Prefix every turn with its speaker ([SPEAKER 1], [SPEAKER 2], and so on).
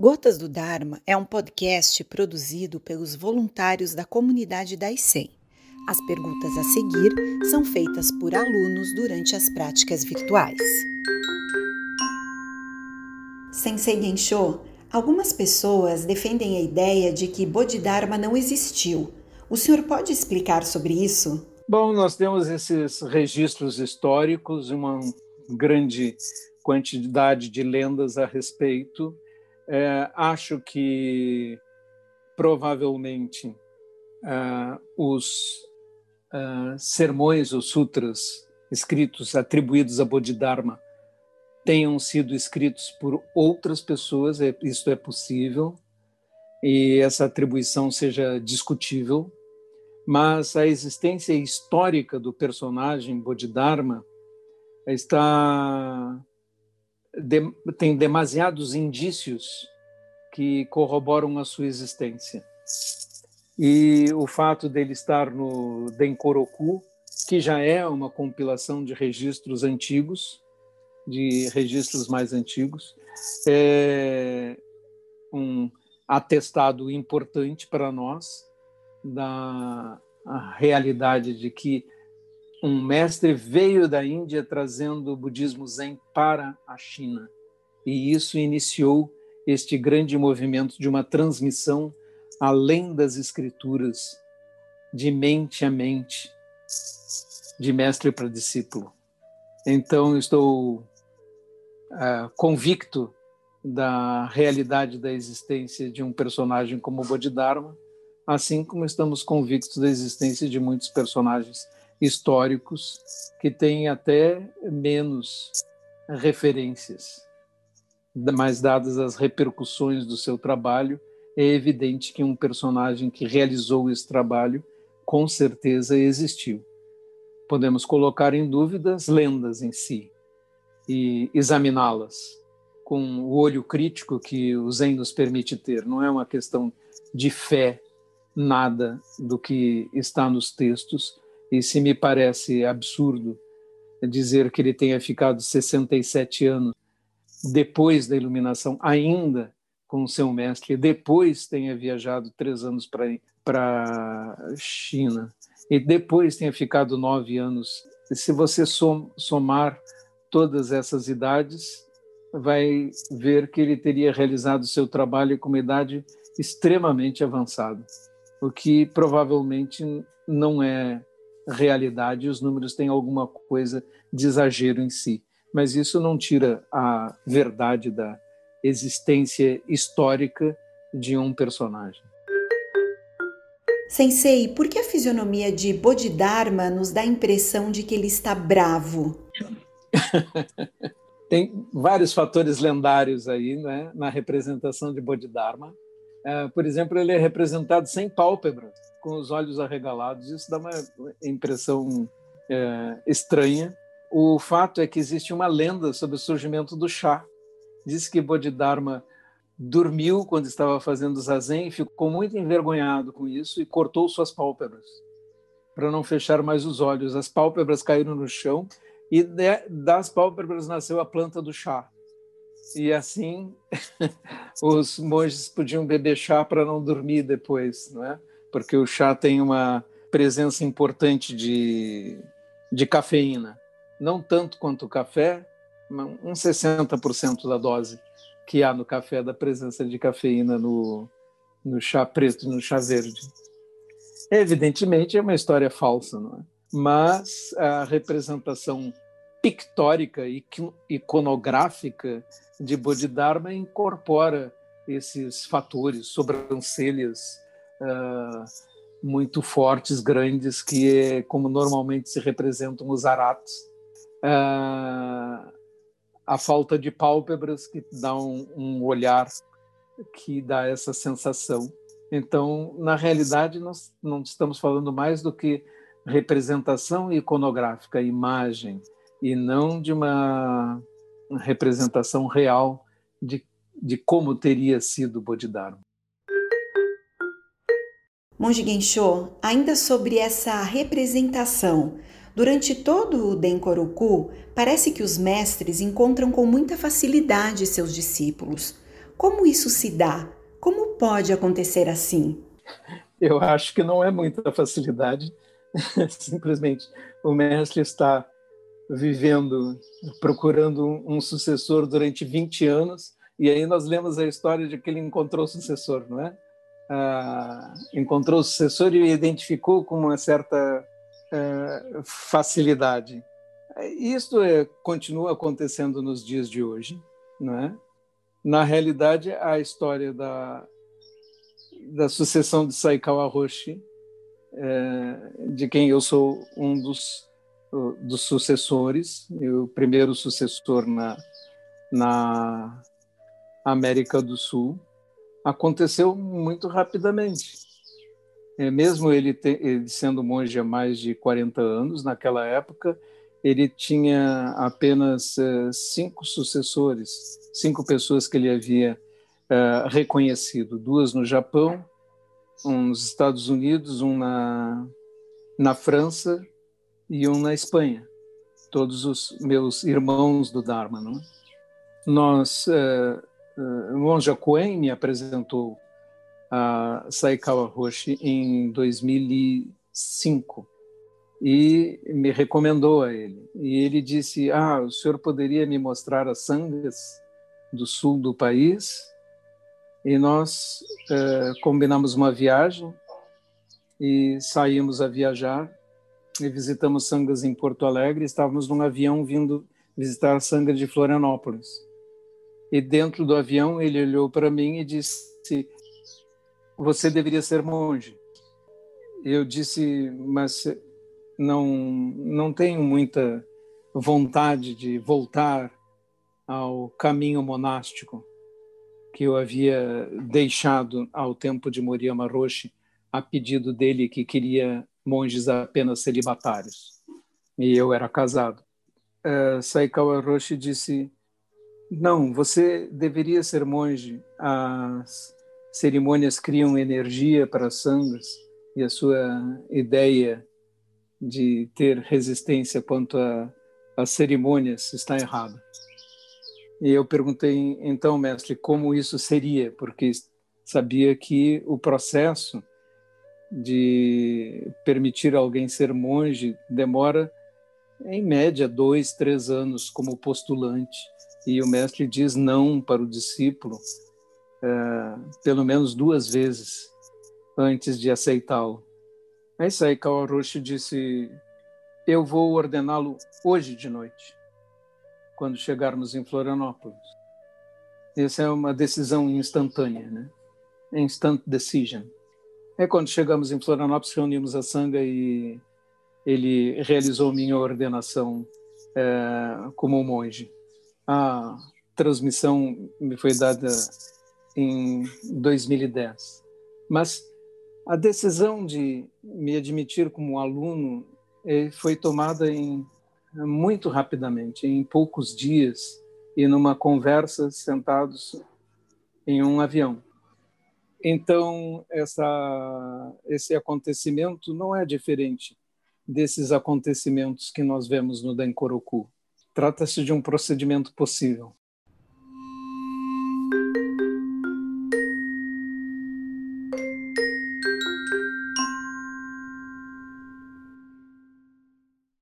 [SPEAKER 1] Gotas do Dharma é um podcast produzido pelos voluntários da comunidade da ICEM. As perguntas a seguir são feitas por alunos durante as práticas virtuais. Sensei Gensho, algumas pessoas defendem a ideia de que Bodhidharma não existiu. O senhor pode explicar sobre isso?
[SPEAKER 2] Bom, nós temos esses registros históricos, uma grande quantidade de lendas a respeito é, acho que provavelmente uh, os uh, sermões ou sutras escritos, atribuídos a Bodhidharma, tenham sido escritos por outras pessoas, é, isso é possível, e essa atribuição seja discutível, mas a existência histórica do personagem Bodhidharma está de, tem demasiados indícios que corroboram a sua existência. E o fato dele estar no Denkoroku, que já é uma compilação de registros antigos, de registros mais antigos, é um atestado importante para nós da realidade de que um mestre veio da Índia trazendo o budismo Zen para a China. E isso iniciou este grande movimento de uma transmissão além das escrituras, de mente a mente, de mestre para discípulo. Então, estou uh, convicto da realidade da existência de um personagem como Bodhidharma, assim como estamos convictos da existência de muitos personagens históricos que têm até menos referências, mas dadas as repercussões do seu trabalho, é evidente que um personagem que realizou esse trabalho com certeza existiu. Podemos colocar em dúvida as lendas em si e examiná-las com o olho crítico que o Zen nos permite ter. Não é uma questão de fé nada do que está nos textos, e se me parece absurdo dizer que ele tenha ficado 67 anos depois da iluminação, ainda com seu mestre, depois tenha viajado três anos para a China, e depois tenha ficado nove anos. Se você somar todas essas idades, vai ver que ele teria realizado seu trabalho com uma idade extremamente avançada, o que provavelmente não é realidade e os números têm alguma coisa de exagero em si. Mas isso não tira a verdade da existência histórica de um personagem.
[SPEAKER 1] Sensei, por que a fisionomia de Bodhidharma nos dá a impressão de que ele está bravo?
[SPEAKER 2] Tem vários fatores lendários aí né, na representação de Bodhidharma. Uh, por exemplo, ele é representado sem pálpebras com os olhos arregalados. Isso dá uma impressão é, estranha. O fato é que existe uma lenda sobre o surgimento do chá. Diz que Bodhidharma dormiu quando estava fazendo zazen e ficou muito envergonhado com isso e cortou suas pálpebras para não fechar mais os olhos. As pálpebras caíram no chão e das pálpebras nasceu a planta do chá. E assim os monges podiam beber chá para não dormir depois, não é? Porque o chá tem uma presença importante de, de cafeína. Não tanto quanto o café, uns 60% da dose que há no café da presença de cafeína no, no chá preto e no chá verde. Evidentemente é uma história falsa, não é? mas a representação pictórica e iconográfica de Bodhidharma incorpora esses fatores, sobrancelhas uh, muito fortes, grandes, que é como normalmente se representam os aratos. Uh, a falta de pálpebras que dá um, um, olhar que dá essa sensação. Então, na realidade, nós não estamos falando mais do que representação iconográfica, imagem, e não de uma representação real de, de como teria sido Bodhidharma.
[SPEAKER 1] Monge Gensho, ainda sobre essa representação, durante todo o Denkoroku, parece que os mestres encontram com muita facilidade seus discípulos. Como isso se dá? Como pode acontecer assim?
[SPEAKER 2] Eu acho que não é muita facilidade. Simplesmente o mestre está vivendo, procurando um sucessor durante 20 anos, e aí nós lemos a história de que ele encontrou o sucessor, não é? Ah, encontrou o sucessor e identificou com uma certa ah, facilidade. Isso é, continua acontecendo nos dias de hoje, não é? Na realidade, a história da, da sucessão de Saikawa Roshi, é, de quem eu sou um dos dos sucessores, o primeiro sucessor na, na América do Sul, aconteceu muito rapidamente. É, mesmo ele, te, ele sendo monge há mais de 40 anos, naquela época, ele tinha apenas uh, cinco sucessores, cinco pessoas que ele havia uh, reconhecido: duas no Japão, um nos Estados Unidos, um na, na França e um na Espanha. Todos os meus irmãos do Dharma. Não? É? Nós, uh, Monja Coen me apresentou a Saikawa Roshi em 2005 e me recomendou a ele. E ele disse: Ah, o senhor poderia me mostrar as sangas do sul do país? E nós uh, combinamos uma viagem e saímos a viajar e visitamos sangas em Porto Alegre. Estávamos num avião vindo visitar a sanga de Florianópolis. E dentro do avião ele olhou para mim e disse: Você deveria ser monge. Eu disse: Mas não não tenho muita vontade de voltar ao caminho monástico que eu havia deixado ao tempo de Moriyama Roshi a pedido dele que queria monges apenas celibatários. E eu era casado. Uh, Saikawa Roshi disse: Não, você deveria ser monge. As cerimônias criam energia para sangas e a sua ideia de ter resistência quanto às cerimônias está errada. E eu perguntei, então, mestre, como isso seria, porque sabia que o processo de permitir alguém ser monge demora, em média, dois, três anos como postulante. E o mestre diz não para o discípulo é, pelo menos duas vezes antes de aceitá-lo. Aí Saikawa disse: Eu vou ordená-lo hoje de noite, quando chegarmos em Florianópolis. Essa é uma decisão instantânea, né? Instant decision. É quando chegamos em Florianópolis, reunimos a sanga e ele realizou minha ordenação é, como monge. A transmissão me foi dada em 2010. Mas a decisão de me admitir como aluno é, foi tomada em, muito rapidamente, em poucos dias, e numa conversa sentados em um avião. Então, essa, esse acontecimento não é diferente desses acontecimentos que nós vemos no Dankoroku. Trata-se de um procedimento possível.